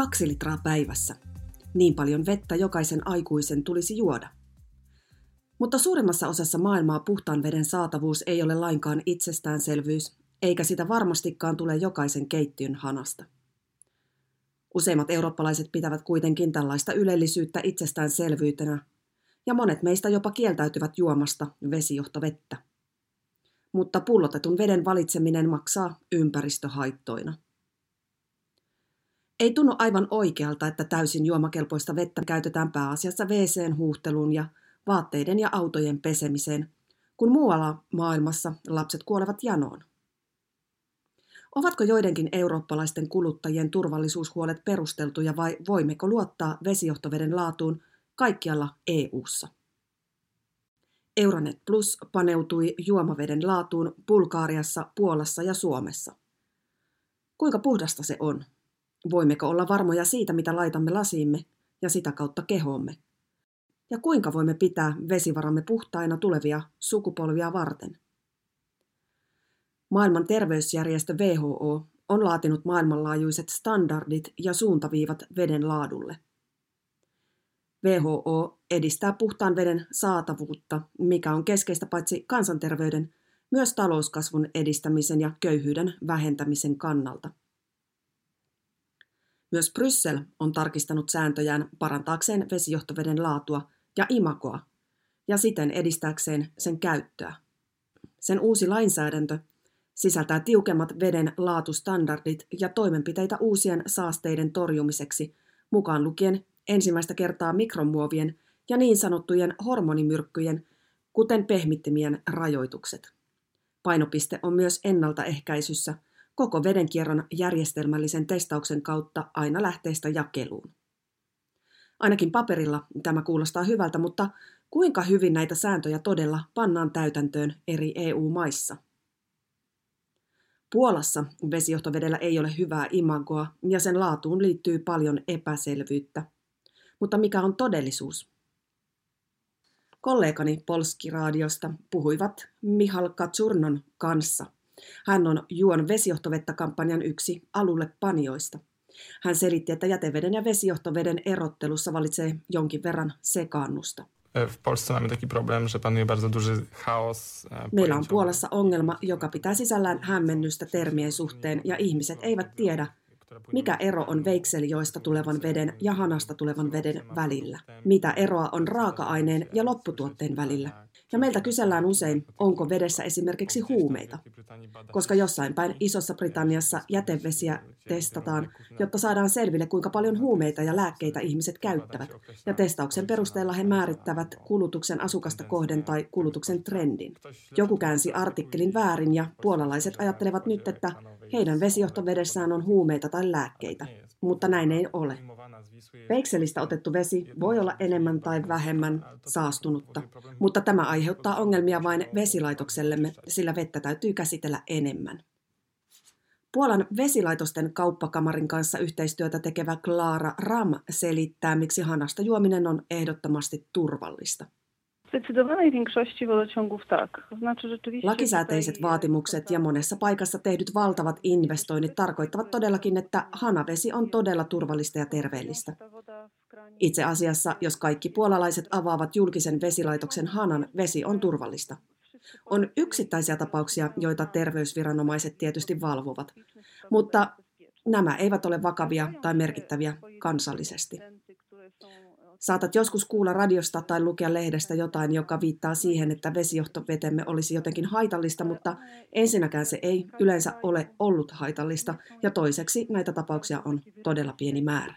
kaksi litraa päivässä. Niin paljon vettä jokaisen aikuisen tulisi juoda. Mutta suurimmassa osassa maailmaa puhtaan veden saatavuus ei ole lainkaan itsestäänselvyys, eikä sitä varmastikaan tule jokaisen keittiön hanasta. Useimmat eurooppalaiset pitävät kuitenkin tällaista ylellisyyttä itsestäänselvyytenä, ja monet meistä jopa kieltäytyvät juomasta vesijohtovettä. Mutta pullotetun veden valitseminen maksaa ympäristöhaittoina. Ei tunnu aivan oikealta, että täysin juomakelpoista vettä käytetään pääasiassa wc huuhteluun ja vaatteiden ja autojen pesemiseen, kun muualla maailmassa lapset kuolevat janoon. Ovatko joidenkin eurooppalaisten kuluttajien turvallisuushuolet perusteltuja vai voimmeko luottaa vesijohtoveden laatuun kaikkialla EU:ssa? Euronet Plus paneutui juomaveden laatuun Bulgaariassa, Puolassa ja Suomessa. Kuinka puhdasta se on? Voimmeko olla varmoja siitä, mitä laitamme lasiimme ja sitä kautta kehoomme? Ja kuinka voimme pitää vesivaramme puhtaina tulevia sukupolvia varten? Maailman terveysjärjestö WHO on laatinut maailmanlaajuiset standardit ja suuntaviivat veden laadulle. WHO edistää puhtaan veden saatavuutta, mikä on keskeistä paitsi kansanterveyden, myös talouskasvun edistämisen ja köyhyyden vähentämisen kannalta. Myös Bryssel on tarkistanut sääntöjään parantaakseen vesijohtoveden laatua ja imakoa ja siten edistääkseen sen käyttöä. Sen uusi lainsäädäntö sisältää tiukemmat veden laatustandardit ja toimenpiteitä uusien saasteiden torjumiseksi, mukaan lukien ensimmäistä kertaa mikromuovien ja niin sanottujen hormonimyrkkyjen, kuten pehmittimien rajoitukset. Painopiste on myös ennaltaehkäisyssä koko vedenkierron järjestelmällisen testauksen kautta aina lähteestä jakeluun. Ainakin paperilla tämä kuulostaa hyvältä, mutta kuinka hyvin näitä sääntöjä todella pannaan täytäntöön eri EU-maissa? Puolassa vesijohtovedellä ei ole hyvää imagoa ja sen laatuun liittyy paljon epäselvyyttä. Mutta mikä on todellisuus? Kollegani Polski-radiosta puhuivat Mihal Katsurnon kanssa. Hän on Juon vesijohtovettä-kampanjan yksi alulle panijoista. Hän selitti, että jäteveden ja vesijohtoveden erottelussa valitsee jonkin verran sekaannusta. E. E, Meillä on Puolassa ongelma, joka pitää sisällään hämmennystä termien suhteen ja ihmiset eivät tiedä, mikä ero on veikseljoista tulevan veden ja hanasta tulevan veden välillä? Mitä eroa on raaka-aineen ja lopputuotteen välillä? Ja meiltä kysellään usein, onko vedessä esimerkiksi huumeita. Koska jossain päin Isossa Britanniassa jätevesiä testataan, jotta saadaan selville, kuinka paljon huumeita ja lääkkeitä ihmiset käyttävät. Ja testauksen perusteella he määrittävät kulutuksen asukasta kohden tai kulutuksen trendin. Joku käänsi artikkelin väärin ja puolalaiset ajattelevat nyt, että heidän vesijohtovedessään on huumeita tai lääkkeitä, mutta näin ei ole. Veikselistä otettu vesi voi olla enemmän tai vähemmän saastunutta, mutta tämä aiheuttaa ongelmia vain vesilaitoksellemme, sillä vettä täytyy käsitellä enemmän. Puolan vesilaitosten kauppakamarin kanssa yhteistyötä tekevä Klaara Ram selittää, miksi hanasta juominen on ehdottomasti turvallista. Zdecydowanej większości wodociągów tak. Znaczy rzeczywiście Lakisääteiset vaatimukset ja monessa paikassa tehdyt valtavat investoinnit tarkoittavat todellakin, että hanavesi on todella turvallista ja terveellistä. Itse asiassa, jos kaikki puolalaiset avaavat julkisen vesilaitoksen hanan, vesi on turvallista. On yksittäisiä tapauksia, joita terveysviranomaiset tietysti valvovat, mutta nämä eivät ole vakavia tai merkittäviä kansallisesti. Saatat joskus kuulla radiosta tai lukea lehdestä jotain, joka viittaa siihen, että vesijohtovetemme olisi jotenkin haitallista, mutta ensinnäkään se ei yleensä ole ollut haitallista, ja toiseksi näitä tapauksia on todella pieni määrä.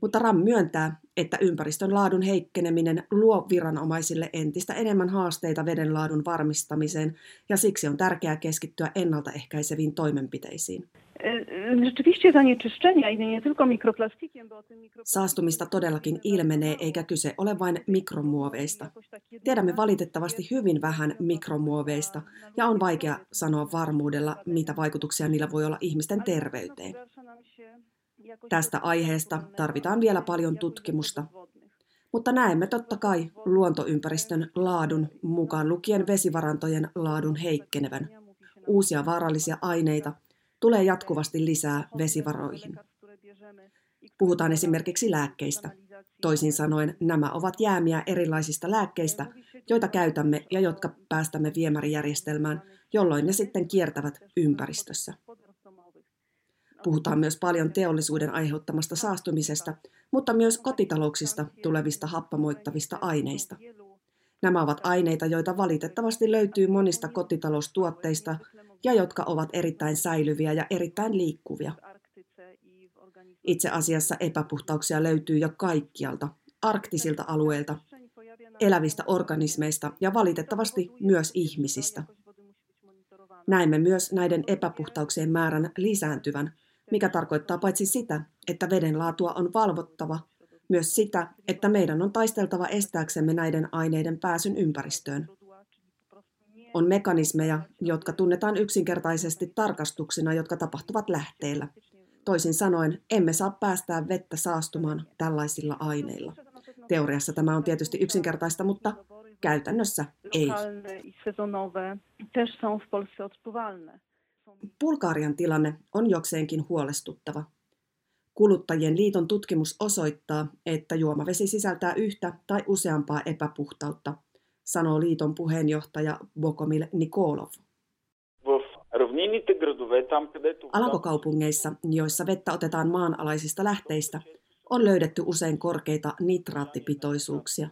Mutta RAM myöntää, että ympäristön laadun heikkeneminen luo viranomaisille entistä enemmän haasteita veden laadun varmistamiseen, ja siksi on tärkeää keskittyä ennaltaehkäiseviin toimenpiteisiin. Rzeczywiście zanieczyszczenia i nie tylko mikroplastikiem, bo o tym Saastumista todellakin ilmenee, eikä kyse ole vain mikromuoveista. Tiedämme valitettavasti hyvin vähän mikromuoveista, ja on vaikea sanoa varmuudella, mitä vaikutuksia niillä voi olla ihmisten terveyteen. Tästä aiheesta tarvitaan vielä paljon tutkimusta, mutta näemme totta kai luontoympäristön laadun mukaan lukien vesivarantojen laadun heikkenevän. Uusia vaarallisia aineita tulee jatkuvasti lisää vesivaroihin. Puhutaan esimerkiksi lääkkeistä. Toisin sanoen nämä ovat jäämiä erilaisista lääkkeistä, joita käytämme ja jotka päästämme viemärijärjestelmään, jolloin ne sitten kiertävät ympäristössä. Puhutaan myös paljon teollisuuden aiheuttamasta saastumisesta, mutta myös kotitalouksista tulevista happamoittavista aineista. Nämä ovat aineita, joita valitettavasti löytyy monista kotitaloustuotteista ja jotka ovat erittäin säilyviä ja erittäin liikkuvia. Itse asiassa epäpuhtauksia löytyy jo kaikkialta, arktisilta alueilta, elävistä organismeista ja valitettavasti myös ihmisistä. Näemme myös näiden epäpuhtauksien määrän lisääntyvän, mikä tarkoittaa paitsi sitä, että veden laatua on valvottava, myös sitä, että meidän on taisteltava estääksemme näiden aineiden pääsyn ympäristöön. On mekanismeja, jotka tunnetaan yksinkertaisesti tarkastuksina, jotka tapahtuvat lähteellä. Toisin sanoen, emme saa päästää vettä saastumaan tällaisilla aineilla. Teoriassa tämä on tietysti yksinkertaista, mutta käytännössä ei. Bulgarian tilanne on jokseenkin huolestuttava. Kuluttajien liiton tutkimus osoittaa, että juomavesi sisältää yhtä tai useampaa epäpuhtautta, sanoo liiton puheenjohtaja Bokomil Nikolov. Alankokaupungeissa, joissa vettä otetaan maanalaisista lähteistä, on löydetty usein korkeita nitraattipitoisuuksia.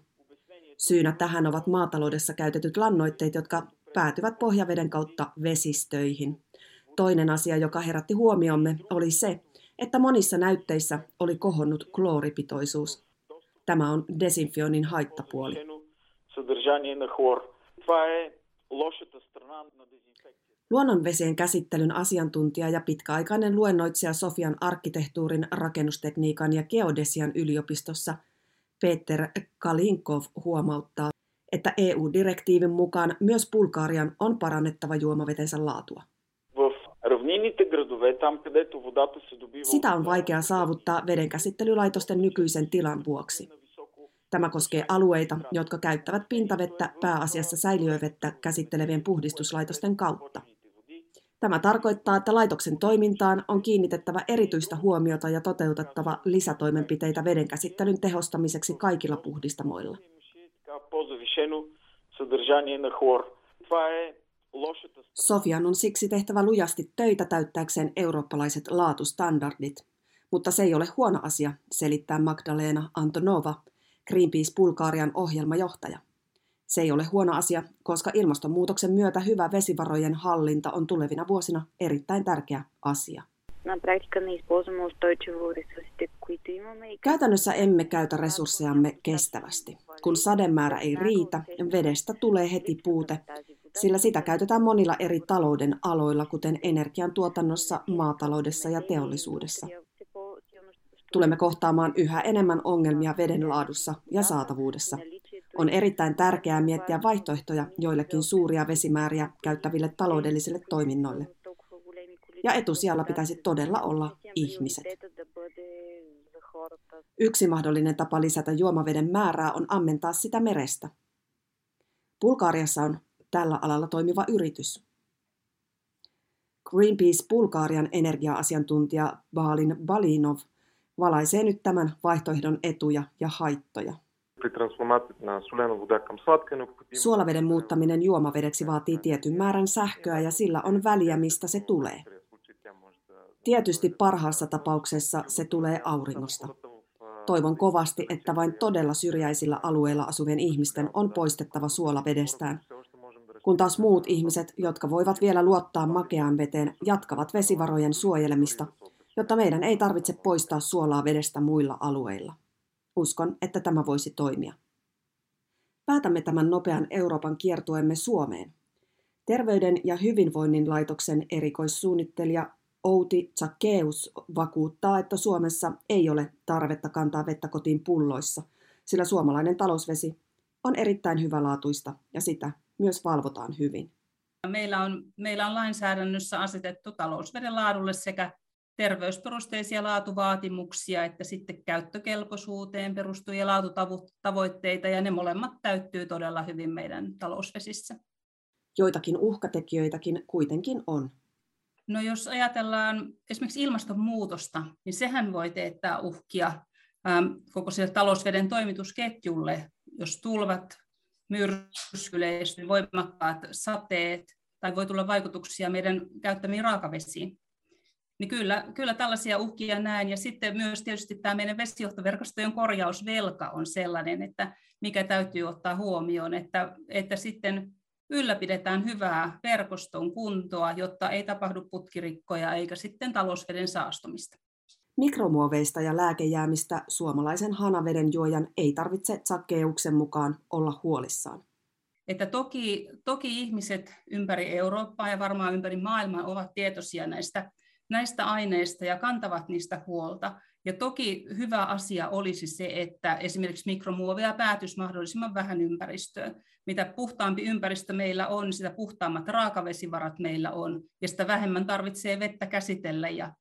Syynä tähän ovat maataloudessa käytetyt lannoitteet, jotka päätyvät pohjaveden kautta vesistöihin. Toinen asia, joka herätti huomiomme, oli se, että monissa näytteissä oli kohonnut klooripitoisuus. Tämä on desinfioinnin haittapuoli. Luonnonvesien käsittelyn asiantuntija ja pitkäaikainen luennoitsija Sofian arkkitehtuurin, rakennustekniikan ja geodesian yliopistossa Peter Kalinkov huomauttaa, että EU-direktiivin mukaan myös Bulgarian on parannettava juomavetensä laatua. Sitä on vaikea saavuttaa vedenkäsittelylaitosten nykyisen tilan vuoksi. Tämä koskee alueita, jotka käyttävät pintavettä pääasiassa säiliövettä käsittelevien puhdistuslaitosten kautta. Tämä tarkoittaa, että laitoksen toimintaan on kiinnitettävä erityistä huomiota ja toteutettava lisätoimenpiteitä vedenkäsittelyn tehostamiseksi kaikilla puhdistamoilla. Sofian on siksi tehtävä lujasti töitä täyttääkseen eurooppalaiset laatustandardit, mutta se ei ole huono asia, selittää Magdalena Antonova, Greenpeace Bulgarian ohjelmajohtaja. Se ei ole huono asia, koska ilmastonmuutoksen myötä hyvä vesivarojen hallinta on tulevina vuosina erittäin tärkeä asia. Käytännössä emme käytä resurssejamme kestävästi. Kun sademäärä ei riitä, vedestä tulee heti puute, sillä sitä käytetään monilla eri talouden aloilla, kuten energiantuotannossa, maataloudessa ja teollisuudessa. Tulemme kohtaamaan yhä enemmän ongelmia veden laadussa ja saatavuudessa. On erittäin tärkeää miettiä vaihtoehtoja joillekin suuria vesimääriä käyttäville taloudellisille toiminnoille. Ja etusijalla pitäisi todella olla ihmiset. Yksi mahdollinen tapa lisätä juomaveden määrää on ammentaa sitä merestä. Bulgaariassa on tällä alalla toimiva yritys. Greenpeace Bulgarian energia-asiantuntija Baalin Balinov valaisee nyt tämän vaihtoehdon etuja ja haittoja. Suolaveden muuttaminen juomavedeksi vaatii tietyn määrän sähköä ja sillä on väliä, mistä se tulee. Tietysti parhaassa tapauksessa se tulee auringosta. Toivon kovasti, että vain todella syrjäisillä alueilla asuvien ihmisten on poistettava suola vedestään, kun taas muut ihmiset, jotka voivat vielä luottaa makeaan veteen, jatkavat vesivarojen suojelemista, jotta meidän ei tarvitse poistaa suolaa vedestä muilla alueilla. Uskon, että tämä voisi toimia. Päätämme tämän nopean Euroopan kiertueemme Suomeen. Terveyden ja hyvinvoinnin laitoksen erikoissuunnittelija Outi Tsakeus vakuuttaa, että Suomessa ei ole tarvetta kantaa vettä kotiin pulloissa, sillä suomalainen talousvesi on erittäin hyvälaatuista ja sitä myös valvotaan hyvin. Meillä on, meillä on lainsäädännössä asetettu talousveden laadulle sekä terveysperusteisia laatuvaatimuksia että sitten käyttökelpoisuuteen perustuvia laatutavoitteita, ja ne molemmat täyttyy todella hyvin meidän talousvesissä. Joitakin uhkatekijöitäkin kuitenkin on. No jos ajatellaan esimerkiksi ilmastonmuutosta, niin sehän voi teettää uhkia koko sille talousveden toimitusketjulle, jos tulvat, myrskyleiset, voimakkaat sateet tai voi tulla vaikutuksia meidän käyttämiin raakavesiin. Niin kyllä, kyllä tällaisia uhkia näen. Ja sitten myös tietysti tämä meidän vesijohtoverkostojen korjausvelka on sellainen, että mikä täytyy ottaa huomioon, että, että sitten ylläpidetään hyvää verkoston kuntoa, jotta ei tapahdu putkirikkoja eikä sitten talousveden saastumista. Mikromuoveista ja lääkejäämistä suomalaisen hanaveden juojan ei tarvitse Zakkeuksen mukaan olla huolissaan. Että toki, toki ihmiset ympäri Eurooppaa ja varmaan ympäri maailmaa ovat tietoisia näistä, näistä aineista ja kantavat niistä huolta. Ja toki hyvä asia olisi se, että esimerkiksi mikromuovia päätyisi mahdollisimman vähän ympäristöön. Mitä puhtaampi ympäristö meillä on, sitä puhtaammat raakavesivarat meillä on, ja sitä vähemmän tarvitsee vettä käsitellä ja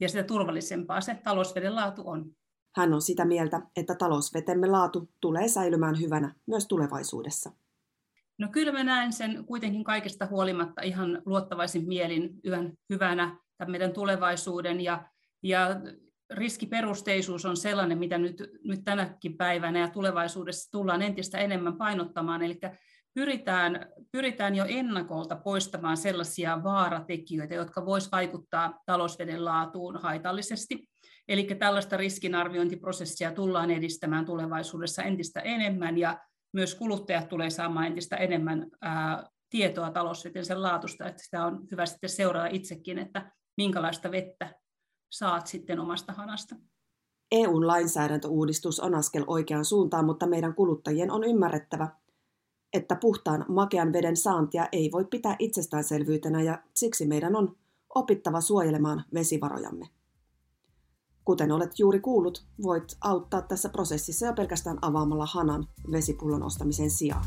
ja sitä turvallisempaa se talousveden laatu on. Hän on sitä mieltä, että talousvetemme laatu tulee säilymään hyvänä myös tulevaisuudessa. No kyllä mä näen sen kuitenkin kaikesta huolimatta ihan luottavaisin mielin yhden hyvänä tämän meidän tulevaisuuden ja, ja riskiperusteisuus on sellainen, mitä nyt, nyt tänäkin päivänä ja tulevaisuudessa tullaan entistä enemmän painottamaan. Eli pyritään, pyritään jo ennakolta poistamaan sellaisia vaaratekijöitä, jotka voisivat vaikuttaa talousveden laatuun haitallisesti. Eli tällaista riskinarviointiprosessia tullaan edistämään tulevaisuudessa entistä enemmän ja myös kuluttajat tulee saamaan entistä enemmän ää, tietoa talousvetensä laatusta, että sitä on hyvä sitten seurata itsekin, että minkälaista vettä saat sitten omasta hanasta. EUn lainsäädäntöuudistus on askel oikeaan suuntaan, mutta meidän kuluttajien on ymmärrettävä, että puhtaan makean veden saantia ei voi pitää itsestäänselvyytenä ja siksi meidän on opittava suojelemaan vesivarojamme. Kuten olet juuri kuullut, voit auttaa tässä prosessissa jo pelkästään avaamalla hanan vesipullon ostamisen sijaan.